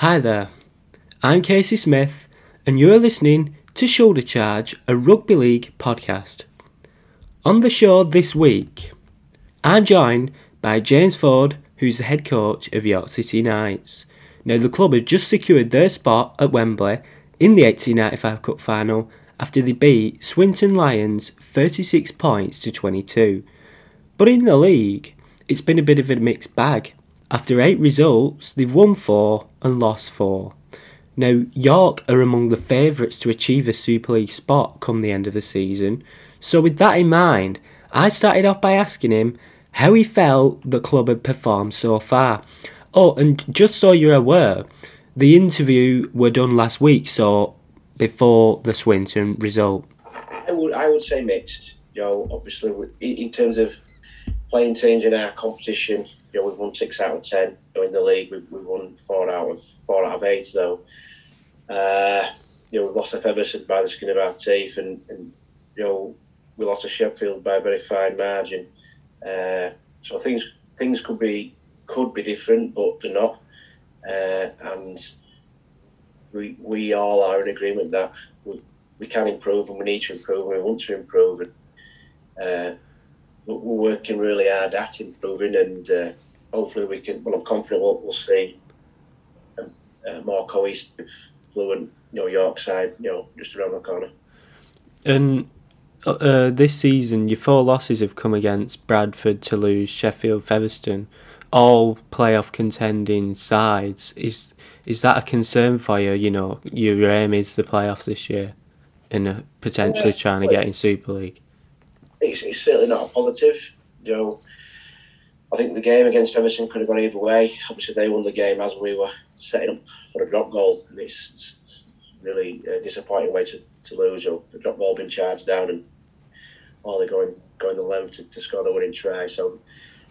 Hi there, I'm Casey Smith, and you're listening to Shoulder Charge, a rugby league podcast. On the show this week, I'm joined by James Ford, who's the head coach of York City Knights. Now, the club had just secured their spot at Wembley in the 1895 Cup final after they beat Swinton Lions 36 points to 22. But in the league, it's been a bit of a mixed bag. After eight results, they've won four and lost four. Now, York are among the favourites to achieve a Super League spot come the end of the season. So, with that in mind, I started off by asking him how he felt the club had performed so far. Oh, and just so you're aware, the interview were done last week, so before the Swinton result. I would I would say mixed. You know, obviously in terms of playing teams in our competition, you know, we've won six out of ten. You know, in the league, we've, we've won four out of four out of eight. Though, uh, you know, we've lost to Featherstone by the skin of our teeth, and, and you know, we lost to Sheffield by a very fine margin. Uh, so things things could be could be different, but they're not. Uh, and we we all are in agreement that we, we can improve and we need to improve and we want to improve. And uh, we're working really hard at improving, and uh, hopefully we can. Well, I'm confident we'll, we'll see a, a more cohesive, fluent, you know, York side, you know, just around the corner. And uh, uh, this season, your four losses have come against Bradford, Toulouse, Sheffield, Featherstone, all playoff contending sides. Is is that a concern for you? You know, your aim is the playoffs this year, and uh, potentially yeah, trying to get in Super League it's, it's certainly not a positive. You know, I think the game against Emerson could have gone either way. Obviously, they won the game as we were setting up for a drop goal, and it's, it's really a disappointing way to, to lose. Know, the drop goal being charged down, and all they're going going the length to, to score the winning try. So,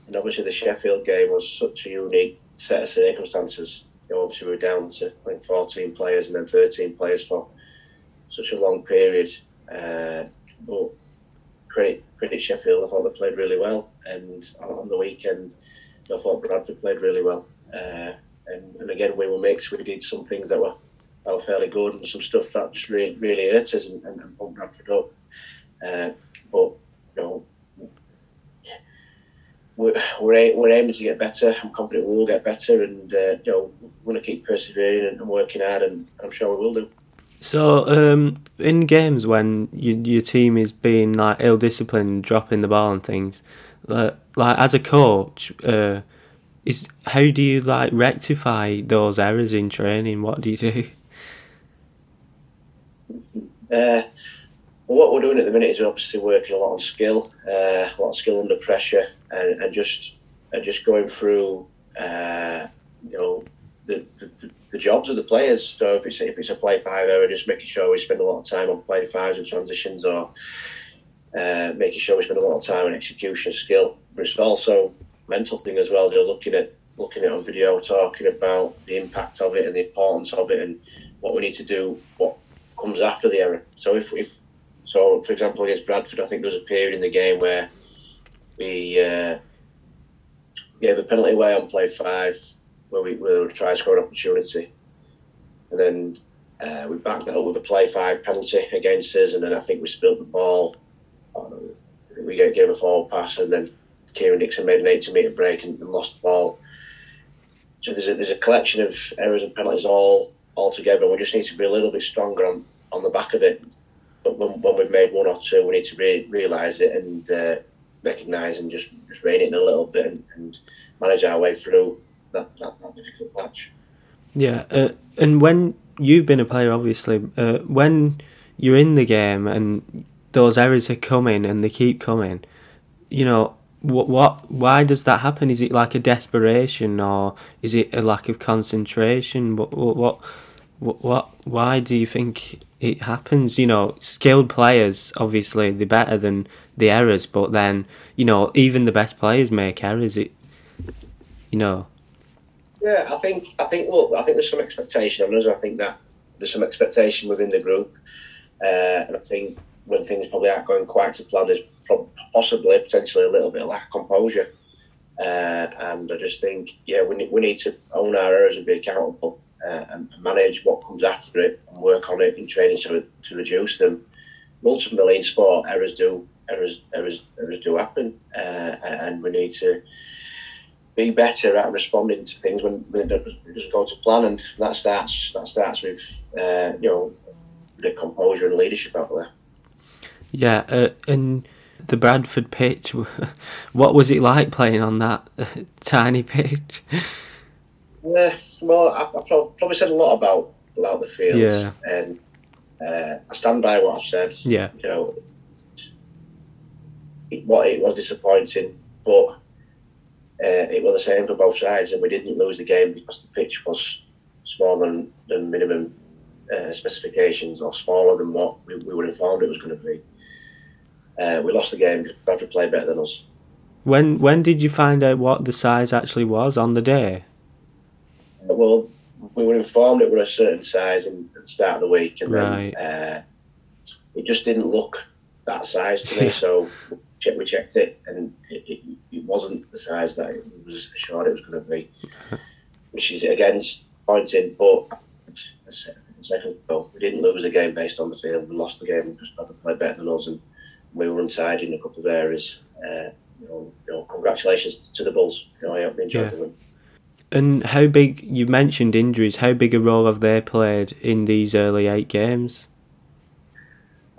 and obviously, the Sheffield game was such a unique set of circumstances. You know, obviously, we were down to think 14 players and then 13 players for such a long period. Uh, but credit credit Sheffield. I thought they played really well, and on the weekend, I thought Bradford played really well. Uh, and, and again, we were mixed. We did some things that were, that were fairly good, and some stuff that just really really hurt us and, and, and pumped Bradford up. Uh, but you know, we're, we're, aiming to get better. I'm confident we will get better, and uh, you know, we're going to keep persevering and working hard, and I'm sure we will do. So, um, in games when you, your team is being like ill disciplined, dropping the ball and things, like, like as a coach, uh, is how do you like rectify those errors in training? What do you do? Uh, well, what we're doing at the minute is obviously working a lot on skill, uh, a lot of skill under pressure, and, and just and just going through, uh, you know, the, the, jobs of the players. So if it's if it's a play five error, just making sure we spend a lot of time on play fives and transitions, or uh, making sure we spend a lot of time on execution skill. But it's also mental thing as well. You're looking at looking at on video, talking about the impact of it and the importance of it, and what we need to do, what comes after the error. So if if so, for example, against Bradford, I think there was a period in the game where we uh, gave a penalty away on play five where we, where we try to score an opportunity. And then uh, we backed that up with a play five penalty against us, and then I think we spilled the ball. we gave a forward pass, and then Kieran Dixon made an 80 metre break and, and, lost the ball. So there's a, there's a collection of errors and penalties all all together. We just need to be a little bit stronger on, on the back of it. But when, when we've made one or two, we need to re- realise it and uh, recognise and just, just rein it in a little bit and, and manage our way through that, that, that difficult patch. Yeah, uh, and when you've been a player, obviously, uh, when you're in the game and those errors are coming and they keep coming, you know, what, what, why does that happen? Is it like a desperation or is it a lack of concentration? What, what, what, what why do you think it happens? You know, skilled players, obviously, they're better than the errors, but then, you know, even the best players make errors. It, you know. Yeah, I think I think look, I think there's some expectation on us. I think that there's some expectation within the group, uh, and I think when things probably aren't going quite to plan, there's possibly potentially a little bit of lack of composure. Uh, and I just think, yeah, we need, we need to own our errors and be accountable. uh, and manage what comes after it and work on it in training to, to reduce them. Ultimately, in sport, errors do errors errors errors do happen, uh, and we need to be better at responding to things when, when it doesn't go to plan, and that starts that starts with uh, you know the composure and leadership out there. Yeah, uh, and the Bradford pitch, what was it like playing on that tiny pitch? Yeah, well, I, I probably said a lot about about the field, yeah. and uh, I stand by what I've said. Yeah, you know, it, what it was disappointing, but uh, it was the same for both sides, and we didn't lose the game because the pitch was smaller than, than minimum uh, specifications or smaller than what we, we were informed it was going to be. Uh, we lost the game because Bradford played better than us. When when did you find out what the size actually was on the day? Uh, well, we were informed it was a certain size in, at the start of the week, and right. then uh, it just didn't look that size to me. so we checked it, and it, it, it, wasn't the size that it was assured it was going to be, which is again disappointing. But a second ago, we didn't lose the game based on the field. We lost the game because Pepper played better than us, and we were untied in a couple of areas. Uh, you, know, you know, congratulations to the Bulls. You know, I hope they enjoyed yeah. the win. And how big? You mentioned injuries. How big a role have they played in these early eight games?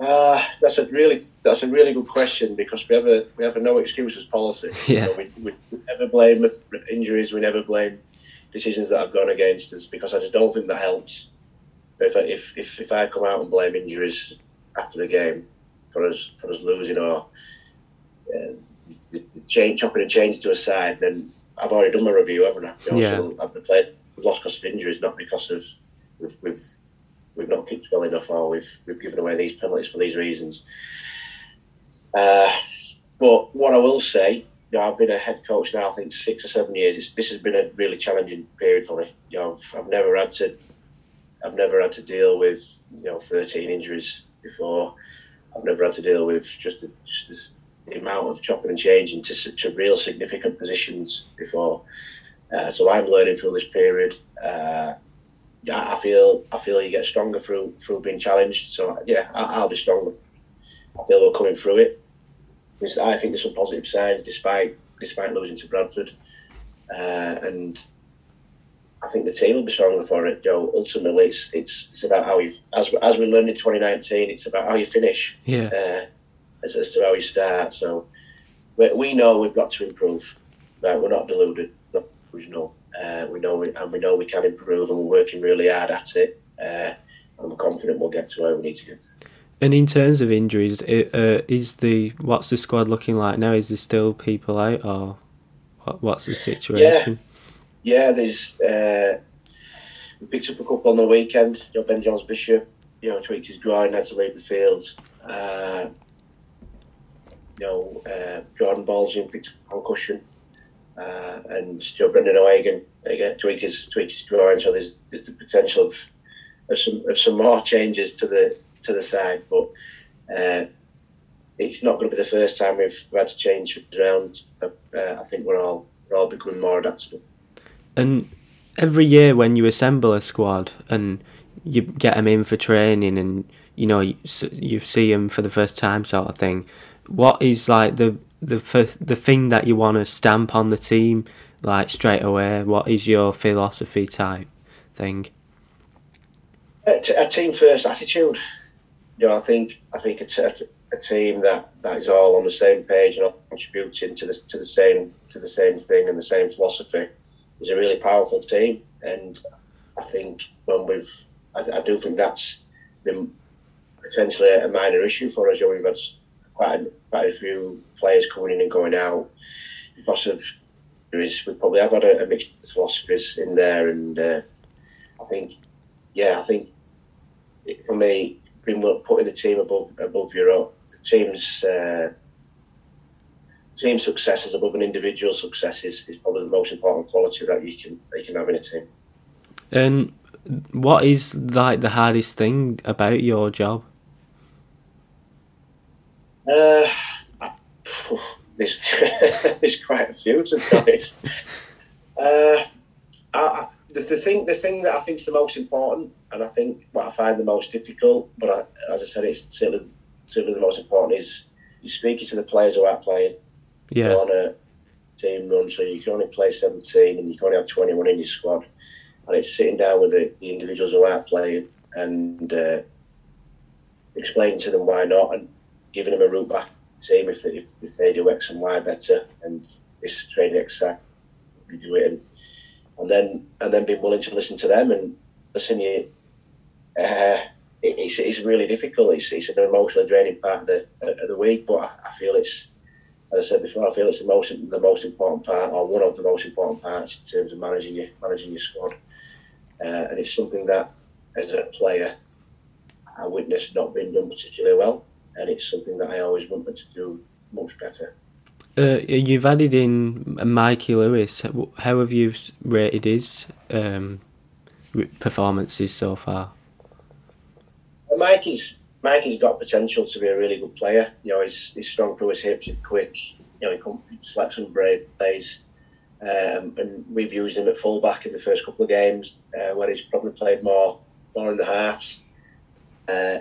Uh, that's a really that's a really good question because we have a we have a no excuses policy. Yeah. You know, we, we, never blame injuries. We never blame decisions that have gone against us because I just don't think that helps. If I, if, if, if I come out and blame injuries after the game for us for us losing or uh, the, the change chopping and change to a side, then I've already done my review, haven't I? You know, yeah. So I've played. We've lost because of injuries, not because of we've, we've we've not kicked well enough or we've we've given away these penalties for these reasons. Uh, but what I will say, you know, I've been a head coach now, I think six or seven years. It's, this has been a really challenging period for me. You know, I've, I've never had to, I've never had to deal with you know 13 injuries before. I've never had to deal with just a, just this amount of chopping and changing to, to real significant positions before. Uh, so I'm learning through this period. Uh, I feel I feel you get stronger through through being challenged. So yeah, I, will be stronger. I feel we're coming through it. I think there's some positive signs despite despite losing to Bradford, uh, and I think the team will be stronger for it. You know, ultimately, it's it's it's about how you as as we learned in 2019. It's about how you finish. Yeah. Uh, as, as to how you start. So we, we know we've got to improve. Right, we're not deluded. We know. Uh, we know, we, and we know we can improve, and we're working really hard at it. Uh, I'm confident we'll get to where we need to get. And in terms of injuries, it, uh, is the what's the squad looking like now? Is there still people out, or what, what's the situation? Yeah, yeah there's. Uh, we picked up a couple on the weekend. You know, Ben Jones Bishop, you know, tweaked his groin, had to leave the field. Uh, you know, uh, Jordan Baldwin picked up concussion uh, and Joe Brendan O'Hagan again tweaked his tweaked his drawing. So there's there's the potential of, of some of some more changes to the to the side, but uh, it's not going to be the first time we've had to change around. Uh, I think we're all we're all becoming more adaptable. And every year when you assemble a squad and you get them in for training and you know you, you see them for the first time sort of thing what is like the the first, the thing that you want to stamp on the team like straight away? What is your philosophy type thing? A, a team first attitude. You know, I think I think it's a, a, team that, that is all on the same page and all contributing to the to the same to the same thing and the same philosophy is a really powerful team. And I think when we've, I, I do think that's been potentially a minor issue for us. You know, we've had quite a, quite a few players coming in and going out because of is we probably have had a, a mixed philosophies in there, and uh, I think, yeah, I think for me, being putting the team above above your the team's uh, team successes above an individual success is, is probably the most important quality that you can that you can have in a team. And what is like the hardest thing about your job? Uh, there's, there's quite a few to be honest. Uh, I, the, the thing the thing that I think is the most important, and I think what I find the most difficult, but I, as I said, it's certainly, certainly the most important is you speaking to the players who are playing. Yeah. on a team run, so you can only play 17 and you can only have 21 in your squad. And it's sitting down with the, the individuals who are playing and uh, explaining to them why not and giving them a route back team if they, if, if they do X and Y better and this training exercise, we do it. And, and then and then being willing to listen to them. And listen you uh, it, it's, it's really difficult. It's, it's an emotionally draining part of the of the week but I, I feel it's as I said before I feel it's the most the most important part or one of the most important parts in terms of managing your managing your squad. Uh, and it's something that as a player I witnessed not being done particularly well and it's something that I always wanted to do much better Uh, you've added in Mikey Lewis. How have you rated his um, performances so far? Well, Mikey's Mikey's got potential to be a really good player. You know, he's, he's strong through his hips, he's quick. You know, he can select some brave plays. Um, and we've used him at fullback in the first couple of games, uh, where he's probably played more more in the halves. Uh,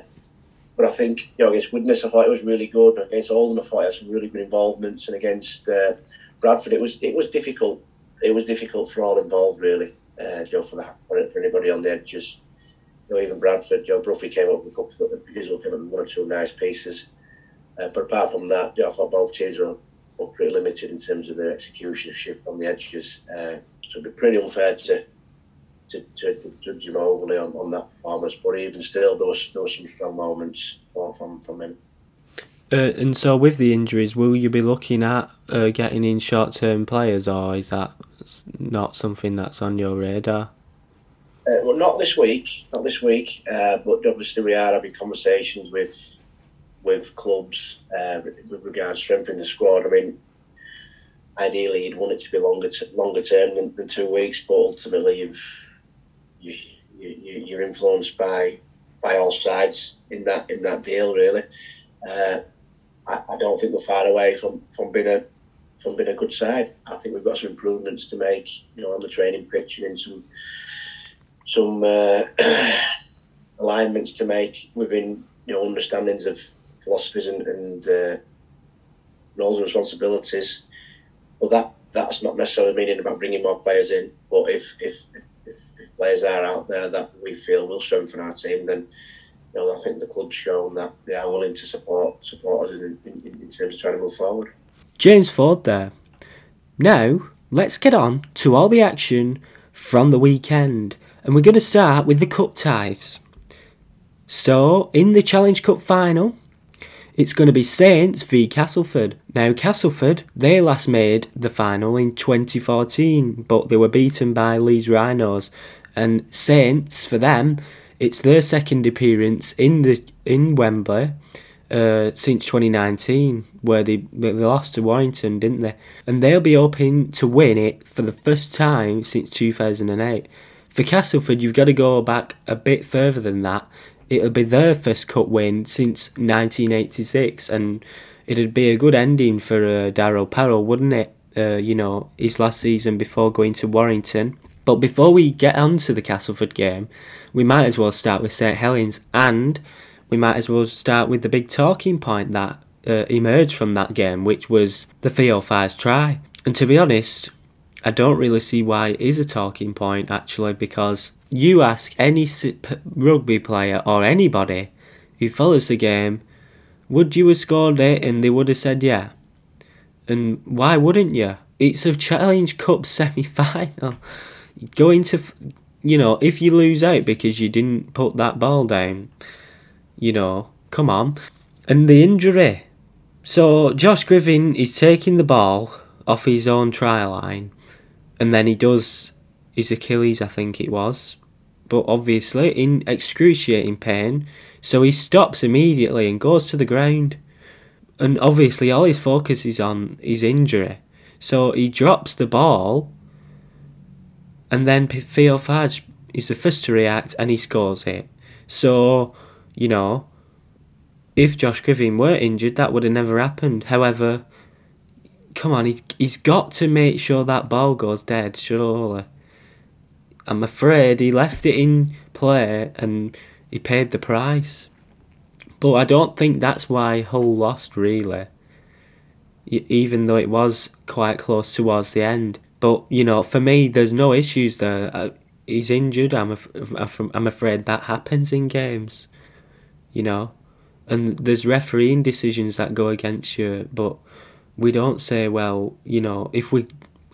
but I think you know against Widnes, I thought it was really good. Against Oldham, I thought he had some really good involvements, and against uh, Bradford, it was it was difficult. It was difficult for all involved, really. Uh, you know, for, the, for anybody on the edges you know, even Bradford, Joe Bruffy came up with a couple of Israel came up with one or two nice pieces. Uh, but apart from that, you know, I thought both teams were, were pretty limited in terms of their execution of shift on the edges. Uh, so it'd be pretty unfair to to, to, to judge him overly on, on that performance. But even still, there was, there was some strong moments from from him. Uh, and so, with the injuries, will you be looking at uh, getting in short-term players, or is that not something that's on your radar? Uh, well, not this week, not this week. Uh, but obviously, we are having conversations with with clubs uh, with regards to strengthening the squad. I mean, ideally, you'd want it to be longer t- longer term than, than two weeks, but ultimately, you've you, you you're influenced by by all sides in that in that deal. Really, uh, I, I don't think we're far away from from being a from being a good side. I think we've got some improvements to make, you know, on the training pitch and in some some uh, alignments to make within you know understandings of philosophies and, and uh, roles and responsibilities. But that that's not necessarily meaning about bringing more players in. But if if, if, players are out there that we feel will strengthen our team, then you know I think the club's shown that they are willing to support support us in, in, in terms of trying to move forward. James Ford there. Now, let's get on to all the action from the weekend. And we're going to start with the cup ties. So, in the Challenge Cup final, it's going to be Saints v Castleford. Now, Castleford, they last made the final in 2014, but they were beaten by Leeds Rhinos. And Saints, for them, it's their second appearance in the in Wembley uh, since 2019, where they, they lost to Warrington, didn't they? And they'll be hoping to win it for the first time since 2008. For Castleford, you've got to go back a bit further than that. It'll be their first cup win since 1986, and it'd be a good ending for uh, Daryl Powell, wouldn't it? Uh, you know, his last season before going to Warrington. But before we get on to the Castleford game, we might as well start with St Helens, and we might as well start with the big talking point that uh, emerged from that game, which was the Theo Fages try. And to be honest, I don't really see why it is a talking point actually, because you ask any rugby player or anybody who follows the game, would you have scored it? And they would have said yeah. And why wouldn't you? It's a Challenge Cup semi final. Going to, you know, if you lose out because you didn't put that ball down, you know, come on. And the injury. So Josh Griffin is taking the ball off his own try line, and then he does his Achilles, I think it was, but obviously in excruciating pain. So he stops immediately and goes to the ground. And obviously, all his focus is on his injury. So he drops the ball, and then Theo Fages is the first to react and he scores it. So, you know, if Josh Griffin were injured, that would have never happened. However, come on, he's, he's got to make sure that ball goes dead, surely. I'm afraid he left it in play and he paid the price. But I don't think that's why Hull lost, really. Even though it was quite close towards the end. But, you know, for me, there's no issues there. Uh, he's injured. I'm, af- I'm afraid that happens in games. You know? And there's refereeing decisions that go against you, but we don't say, well, you know, if we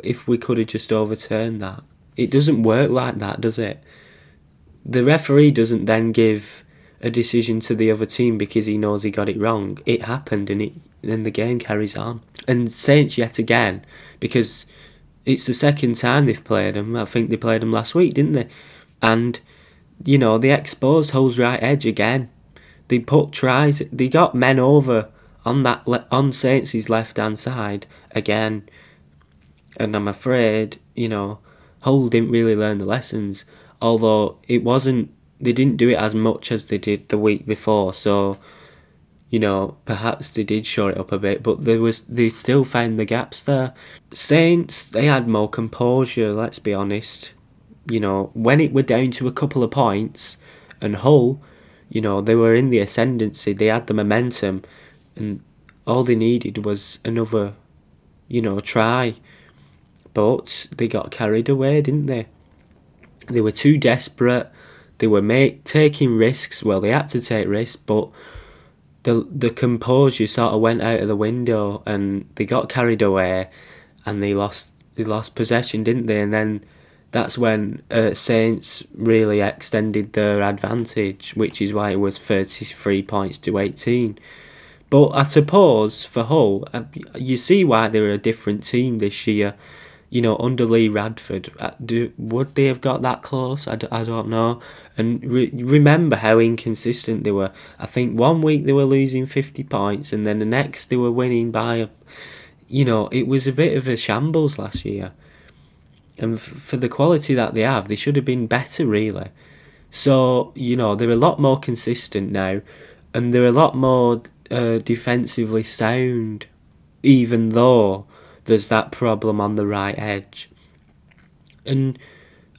if we could have just overturned that. It doesn't work like that, does it? The referee doesn't then give a decision to the other team because he knows he got it wrong. It happened and it then the game carries on. And Saints yet again, because it's the second time they've played them. I think they played them last week, didn't they? And you know they exposed Hull's right edge again. They put tries. They got men over on that on Saints' left hand side again. And I'm afraid you know Hull didn't really learn the lessons. Although it wasn't, they didn't do it as much as they did the week before. So you know, perhaps they did shore it up a bit, but there was they still found the gaps there. Saints they had more composure. Let's be honest. You know, when it were down to a couple of points, and Hull, you know, they were in the ascendancy. They had the momentum, and all they needed was another, you know, try. But they got carried away, didn't they? They were too desperate. They were make, taking risks. Well, they had to take risks, but the the composure sort of went out of the window and they got carried away and they lost they lost possession, didn't they? And then that's when uh, Saints really extended their advantage, which is why it was 33 points to 18. But I suppose for Hull, uh, you see why they're a different team this year you know, under Lee Radford, uh, do, would they have got that close? I d- I don't know. And re- remember how inconsistent they were. I think one week they were losing 50 points, and then the next they were winning by, you know, it was a bit of a shambles last year. And f- for the quality that they have, they should have been better, really. So, you know, they're a lot more consistent now, and they're a lot more uh, defensively sound, even though there's that problem on the right edge. And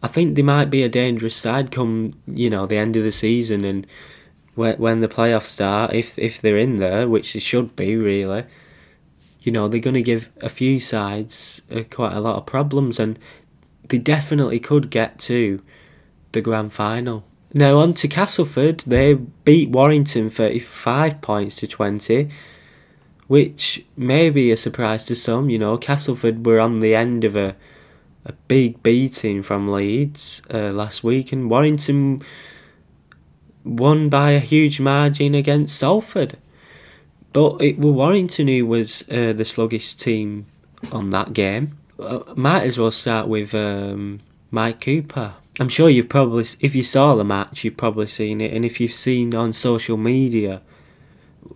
I think they might be a dangerous side come, you know, the end of the season and when the playoffs start, if if they're in there, which they should be really, you know, they're going to give a few sides uh, quite a lot of problems, and they definitely could get to the grand final. Now on to Castleford, they beat Warrington thirty five points to twenty which may be a surprise to some. You know, Castleford were on the end of a a big beating from Leeds uh, last week, and Warrington won by a huge margin against Salford. But it was Warrington who was uh, the sluggish team on that game. Uh, might as well start with um, Mike Cooper. I'm sure you've probably, if you saw the match, you've probably seen it, and if you've seen on social media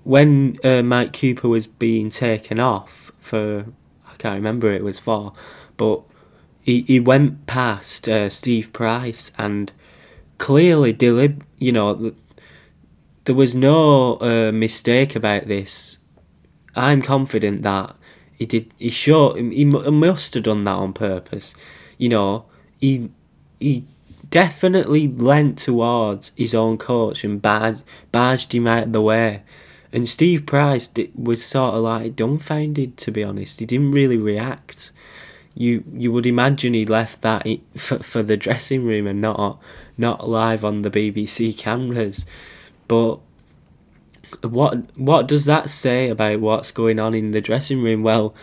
when uh, Mike Cooper was being taken off for I can't remember it was for, but he he went past uh, Steve Price and clearly delib you know there was no uh, mistake about this. I'm confident that he did. He sure he must have done that on purpose. You know, he he definitely leant towards his own coach and barged, barged him out of the way. And Steve Price was sort of like dumbfounded, to be honest. He didn't really react. You you would imagine he left that for, for the dressing room and not not live on the BBC cameras. But what what does that say about what's going on in the dressing room? Well,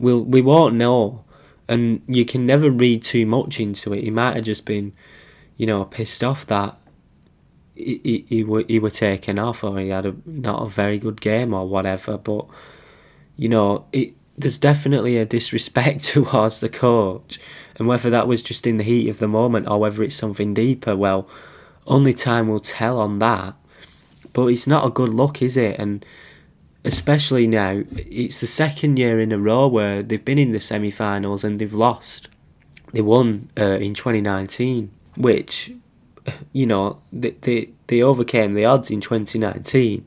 we'll we won't know, and you can never read too much into it. He might have just been, you know, pissed off that he, he, he, were, he were taken off or he had a, not a very good game or whatever. But, you know, it, there's definitely a disrespect towards the coach. And whether that was just in the heat of the moment or whether it's something deeper, well, only time will tell on that. But it's not a good look, is it? And especially now, it's the second year in a row where they've been in the semi finals and they've lost. They won uh, in 2019, which you know, they, they, they overcame the odds in 2019,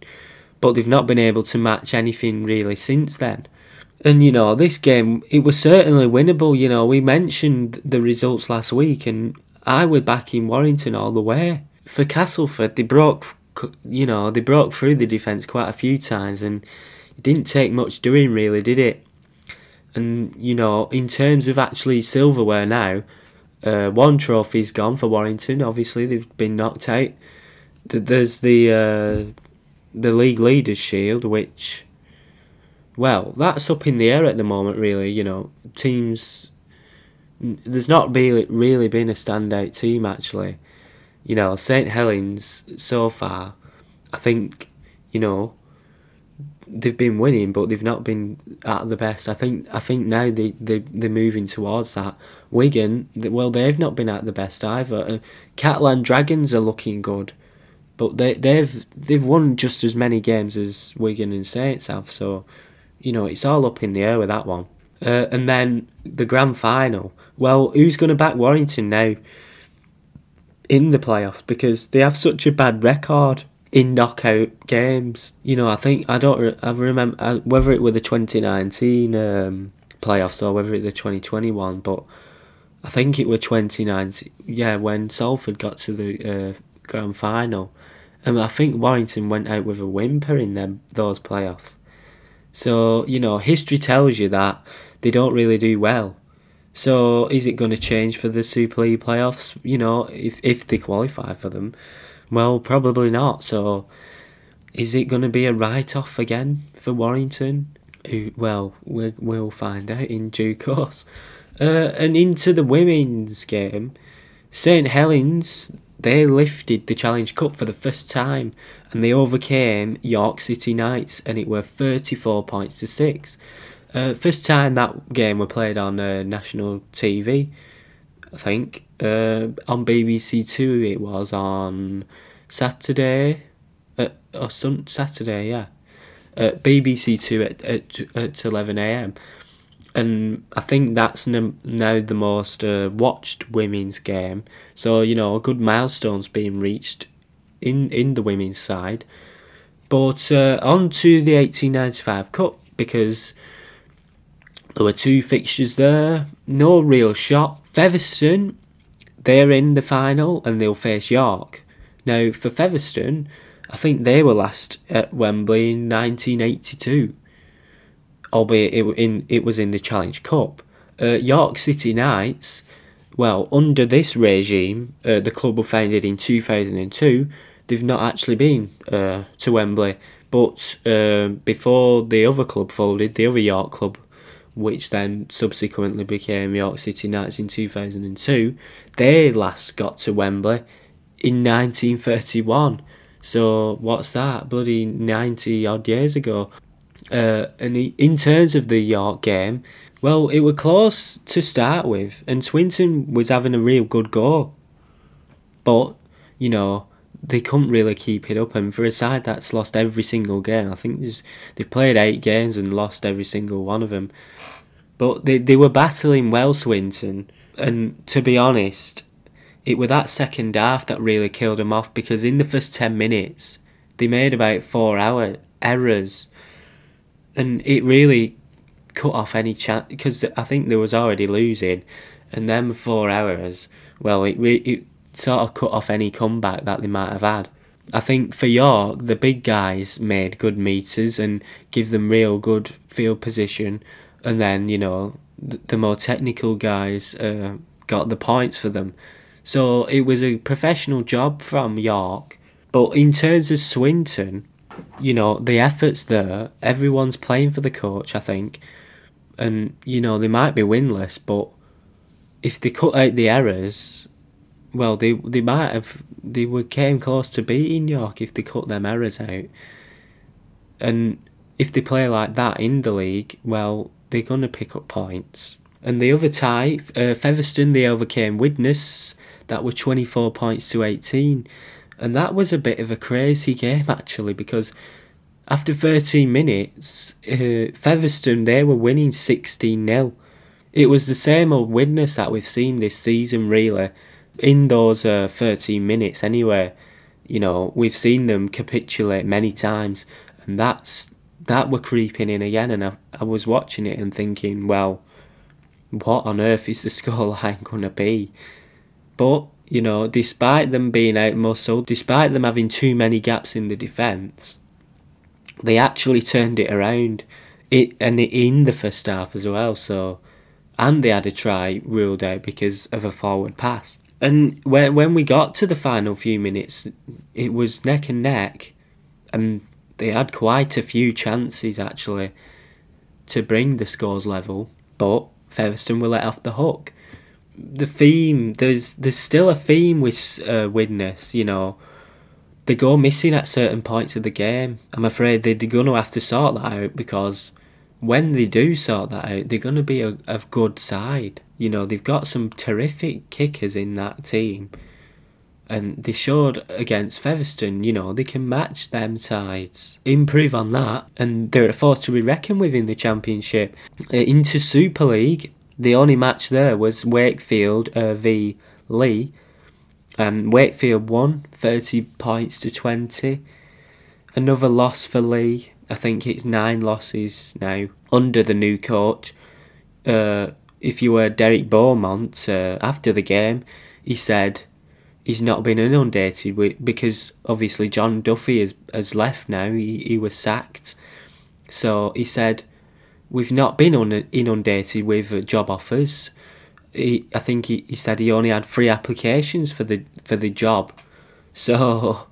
but they've not been able to match anything really since then. And, you know, this game, it was certainly winnable. You know, we mentioned the results last week, and I would back in Warrington all the way. For Castleford, they broke, you know, they broke through the defence quite a few times, and it didn't take much doing, really, did it? And you know, in terms of actually silverware now, uh, one trophy's gone for Warrington. Obviously, they've been knocked out. There's the uh, the league leaders shield, which, well, that's up in the air at the moment. Really, you know, teams. There's not really really been a standout team actually. You know, St Helens so far, I think, you know, they've been winning, but they've not been at the best. I think I think now they they they're moving towards that. Wigan, well, they've not been at the best either. Uh, Catalan Dragons are looking good, but they they've they've won just as many games as Wigan and Saints have. So, you know, it's all up in the air with that one. Uh, and then the grand final. Well, who's going to back Warrington now in the playoffs because they have such a bad record in knockout games. You know, I think I don't. I remember uh, whether it were the 2019 um, playoffs or whether it the 2021, but I think it were 2019. Yeah, when Salford got to the uh, grand final, and I think Warrington went out with a whimper in them those playoffs. So you know, history tells you that they don't really do well. So is it going to change for the Super League playoffs? You know, if if they qualify for them, well, probably not. So, is it going to be a write off again for Warrington? Well, we'll find out in due course. Uh, and into the women's game, St Helens they lifted the Challenge Cup for the first time, and they overcame York City Knights, and it were thirty four points to six. Uh, first time that game were played on uh, national TV, I think uh, on BBC Two. It was on Saturday, uh, or some Saturday, yeah, at BBC Two at at, at eleven a.m. And I think that's now the most uh, watched women's game. So you know, a good milestone's being reached in in the women's side. But uh, on to the 1895 Cup because there were two fixtures there, no real shot. Featherstone they're in the final and they'll face York. Now, for Featherstone, I think they were last at Wembley in 1982, albeit it, in, it was in the Challenge Cup. Uh, York City Knights, well, under this regime, uh, the club were founded in 2002, they've not actually been uh, to Wembley. But uh, before the other club folded, the other York club which then subsequently became York City Knights in 2002, they last got to Wembley in 1931. So what's that? Bloody 90 odd years ago. Uh, and in terms of the York game, well, it was close to start with, and Swinton was having a real good go. But, you know, they couldn't really keep it up. And for a side that's lost every single game, I think they've played eight games and lost every single one of them. But they, they were battling well, Swinton. And to be honest, it was that second half that really killed them off because in the first 10 minutes, they made about four hour errors. And it really cut off any chance because I think they was already losing. And then four hours, well, it, it sort of cut off any comeback that they might have had. I think for York, the big guys made good meters and give them real good field position, and then you know the, the more technical guys uh, got the points for them. So it was a professional job from York. But in terms of Swinton, you know the efforts there. Everyone's playing for the coach, I think, and you know they might be winless, but if they cut out the errors well, they they might have they were came close to beating York if they cut them errors out. And if they play like that in the league, well, they're gonna pick up points. And the other tie, uh, Featherstone, they overcame Widnes. That were twenty four points to eighteen, and that was a bit of a crazy game actually because after thirteen minutes, uh, Featherstone they were winning sixteen 0 It was the same old Widnes that we've seen this season, really in those uh, 13 minutes anyway, you know, we've seen them capitulate many times, and that's that were creeping in again. And I, I was watching it and thinking, well, what on earth is the scoreline going to be? But, you know, despite them being out muscled, despite them having too many gaps in the defence, they actually turned it around. It and in the first half as well, so and they had a try ruled out because of a forward pass. And when when we got to the final few minutes, it was neck and neck, and they had quite a few chances actually to bring the scores level, but Featherstone were let off the hook. The theme there's there's still a theme with uh, Widnes, you know. They go missing at certain points of the game. I'm afraid they're going to have to sort that out because when they do sort that out, they're going to be a, a good side. You know, they've got some terrific kickers in that team and they showed against Featherstone, you know, they can match them sides. Improve on that, and they're a force to be reckoned with in the Championship. Uh, into Super League, the only match there was Wakefield uh, v Leigh, and Wakefield won 30 points to 20. Another loss for Leigh. I think it's nine losses now under the new coach. Uh, if you were Derek Beaumont, uh, after the game, he said he's not been inundated with because obviously John Duffy has, has left now. He, he was sacked. So he said, We've not been inundated with uh, job offers. He, I think he, he said he only had three applications for the for the job. So,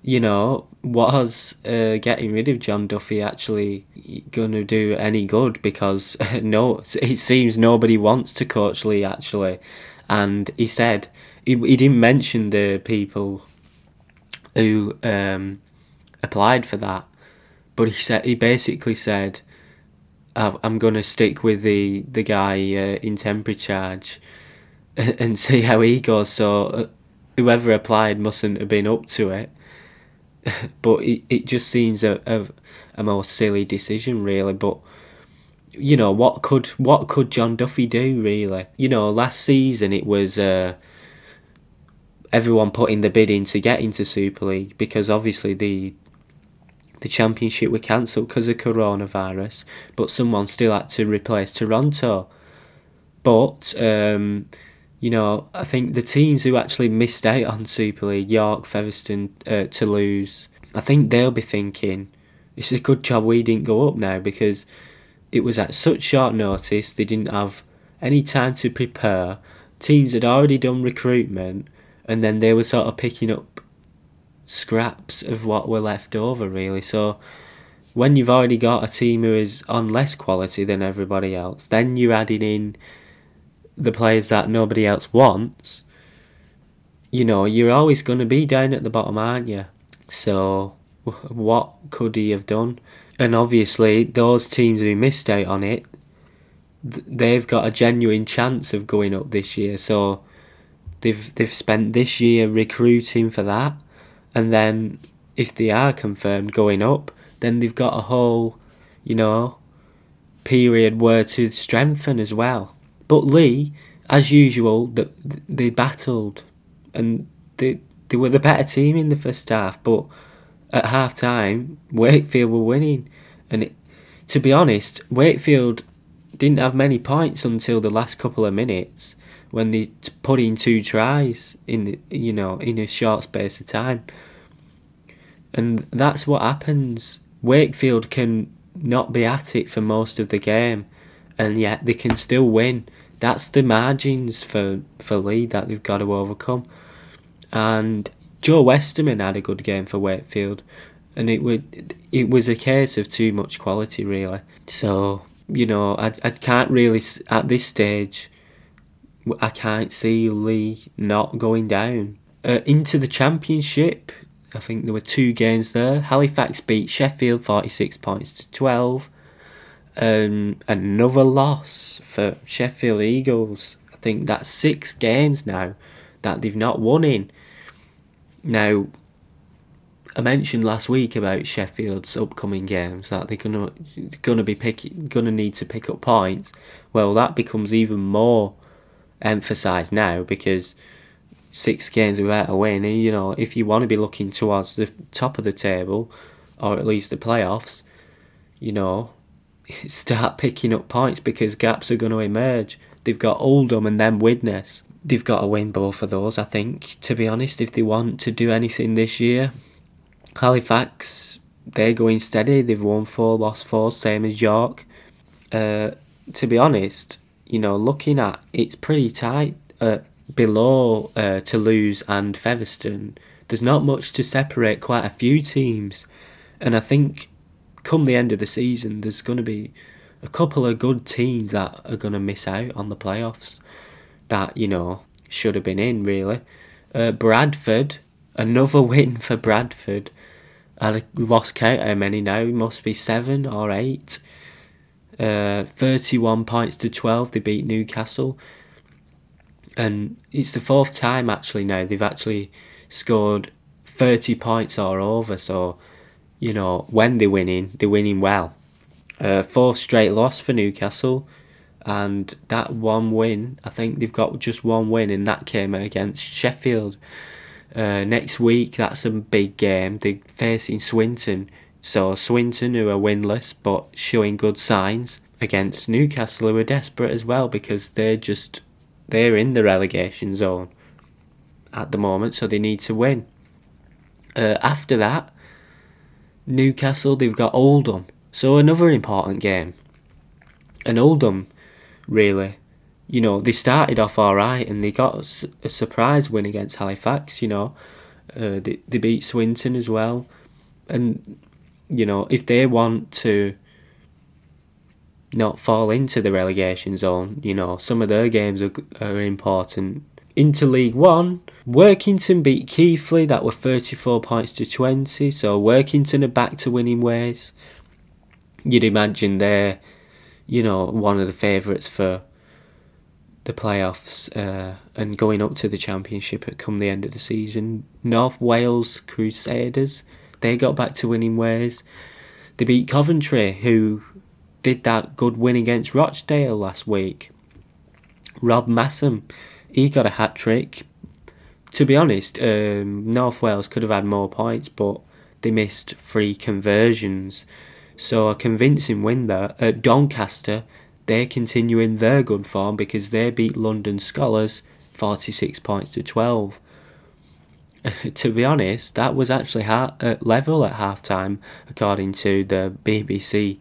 you know, was uh, getting rid of John Duffy actually going to do any good? Because no, it seems nobody wants to coach Leigh actually. And he said he, he didn't mention the people who um, applied for that, but he said he basically said, "I'm going to stick with the the guy uh, in temporary charge and, see how he goes." So uh, whoever applied mustn't have been up to it. but it, it just seems a, a a more silly decision, really. But you know what could what could John Duffy do really? You know, last season it was. Uh, everyone putting the bid in to get into Super League because obviously the the championship were cancelled because of coronavirus, but someone still had to replace Toronto. But um, you know, I think the teams who actually missed out on Super League, York, Featherstone, uh, Toulouse, I think they'll be thinking it's a good job we didn't go up now because it was at such short notice. They didn't have any time to prepare. Teams had already done recruitment and then they were sort of picking up scraps of what were left over really so when you've already got a team who is on less quality than everybody else then you're adding in the players that nobody else wants you know you're always going to be down at the bottom aren't you? So what could he have done? And obviously those teams who missed out on it they've got a genuine chance of going up this year. So They've they've spent this year recruiting for that, and then if they are confirmed going up, then they've got a whole, you know, period where to strengthen as well. But Leigh, as usual, the, they battled, and they they were the better team in the first half. But at half time, Wakefield were winning, and it, to be honest, Wakefield didn't have many points until the last couple of minutes when they put in two tries in you know in a short space of time. And that's what happens. Wakefield can not be at it for most of the game, and yet they can still win. That's the margins for for Leigh that they've got to overcome. And Joe Westerman had a good game for Wakefield, and it would it was a case of too much quality really. So you know I I can't really at this stage I can't see Leigh not going down. Uh, into the championship, I think there were two games there. Halifax beat Sheffield 46 points to 12. Um, another loss for Sheffield Eagles. I think that's six games now that they've not won in. Now, I mentioned last week about Sheffield's upcoming games that they're gonna gonna be pick, gonna need to pick up points. Well, that becomes even more emphasised now because six games without a win, you know, if you want to be looking towards the top of the table or at least the playoffs, you know, start picking up points because gaps are going to emerge. They've got Oldham and then Widnes. They've got to win both of those, I think, to be honest, if they want to do anything this year. Halifax, they're going steady. They've won four, lost four, same as York. Uh, to be honest, you know, looking at it's pretty tight uh, below uh, Toulouse and Featherstone. There's not much to separate quite a few teams, and I think come the end of the season, there's going to be a couple of good teams that are going to miss out on the playoffs that you know should have been in really. Uh, Bradford, another win for Bradford. I lost count how many now. It must be seven or eight. Uh, 31 points to 12. They beat Newcastle. And it's the fourth time actually now they've actually scored 30 points or over. So, you know, when they're winning, they're winning well. Uh, fourth straight loss for Newcastle. And that one win, I think they've got just one win, and that came against Sheffield. Uh, next week, that's a big game. They're facing Swinton. So Swinton, who are winless but showing good signs, against Newcastle, who are desperate as well because they're just they're in the relegation zone at the moment, so they need to win. Uh, after that, Newcastle they've got Oldham, so another important game. And Oldham, really, you know, they started off all right and they got a surprise win against Halifax. You know, uh, they they beat Swinton as well, and you know if they want to not fall into the relegation zone, you know some of their games are are important. Into League One, Workington beat Keighley. That were thirty four points to twenty. So Workington are back to winning ways. You'd imagine they're, you know, one of the favourites for the playoffs uh, and going up to the championship at come the end of the season. North Wales Crusaders, they got back to winning ways. They beat Coventry, who did that good win against Rochdale last week. Rob Massam, he got a hat trick. To be honest, um, North Wales could have had more points, but they missed three conversions. So a convincing win there. At Doncaster, they're continuing their good form because they beat London Skolars 46 points to 12. to be honest, that was actually at level at half time, according to the BBC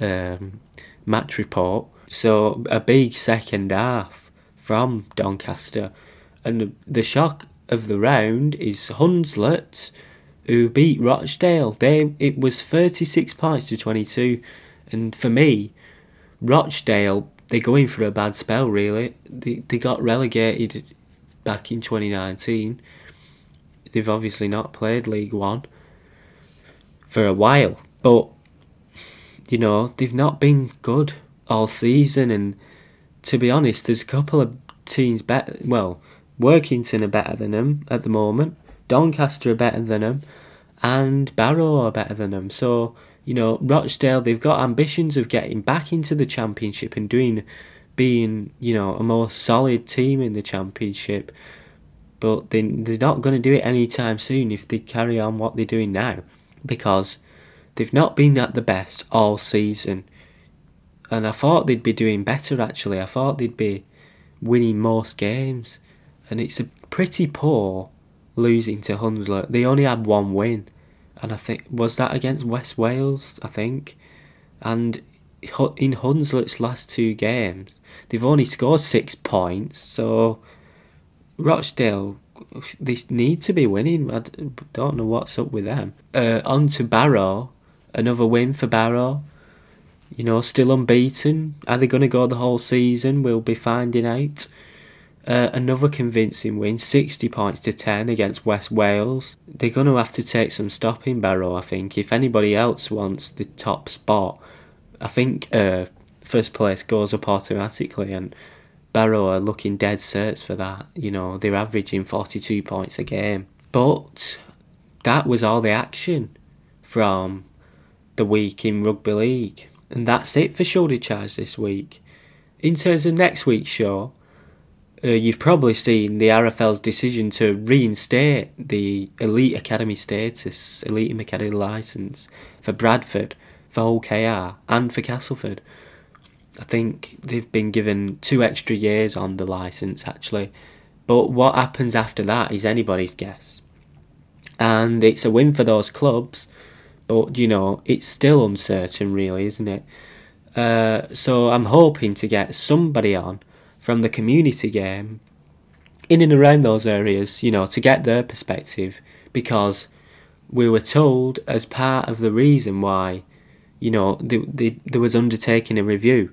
um, match report. So, a big second half from Doncaster. And the shock of the round is Hunslet, who beat Rochdale. They It was 36 points to 22. And for me, Rochdale, they're going for a bad spell, really. They, they got relegated back in 2019. They've obviously not played League One for a while, but you know, they've not been good all season. And to be honest, there's a couple of teams better. Well, Workington are better than them at the moment, Doncaster are better than them, and Barrow are better than them. So you know, Rochdale, they've got ambitions of getting back into the championship and doing, being, you know, a more solid team in the championship. But they, they're not going to do it anytime soon if they carry on what they're doing now. Because they've not been at the best all season. And I thought they'd be doing better actually. I thought they'd be winning most games. And it's a pretty poor losing to Hunslet. They only had one win and I think was that against West Wales, I think, and in Hunslet's last two games, they've only scored six points. So Rochdale, they need to be winning. I don't know what's up with them. Uh, on to Barrow, another win for Barrow. You know, still unbeaten. Are they going to go the whole season? We'll be finding out. Uh, another convincing win, 60 points to 10 against West Wales. They're going to have to take some stopping Barrow, I think. If anybody else wants the top spot, I think uh, first place goes up automatically, and Barrow are looking dead certs for that. You know, they're averaging 42 points a game. But that was all the action from the week in Rugby League. And that's it for Shoulder Charge this week. In terms of next week's show, uh, you've probably seen the RFL's decision to reinstate the Elite Academy status, Elite Academy license for Bradford, for Hull KR, and for Castleford. I think they've been given two extra years on the license actually. But what happens after that is anybody's guess. And it's a win for those clubs, but you know, it's still uncertain, really, isn't it? Uh, so I'm hoping to get somebody on from the community game in and around those areas, you know, to get their perspective because we were told as part of the reason why, you know, they, they, there was undertaking a review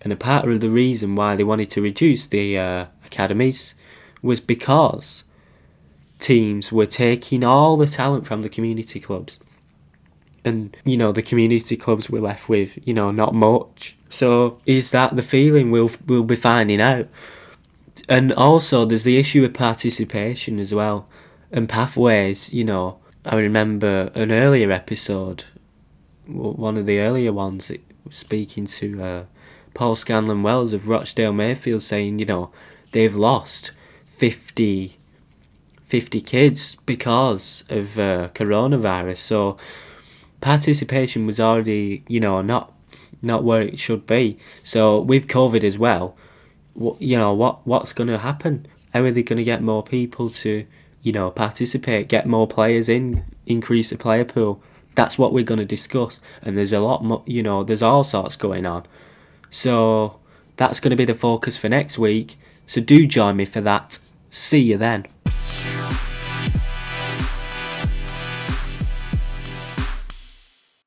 and a part of the reason why they wanted to reduce the uh, academies was because teams were taking all the talent from the community clubs. And, you know, the community clubs were left with, you know, not much. So is that the feeling we'll, we'll be finding out? And also, there's the issue of participation as well and pathways, you know. I remember an earlier episode, one of the earlier ones, speaking to uh, Paul Scanlon Wells of Rochdale Mayfield, saying, you know, they've lost 50, 50 kids because of uh, coronavirus. So participation was already, you know, not not where it should be. So with COVID as well, what, you know, what what's going to happen? How are they going to get more people to, you know, participate, get more players in, increase the player pool? That's what we're going to discuss. And there's a lot more, you know, there's all sorts going on. So that's going to be the focus for next week. So do join me for that. See you then.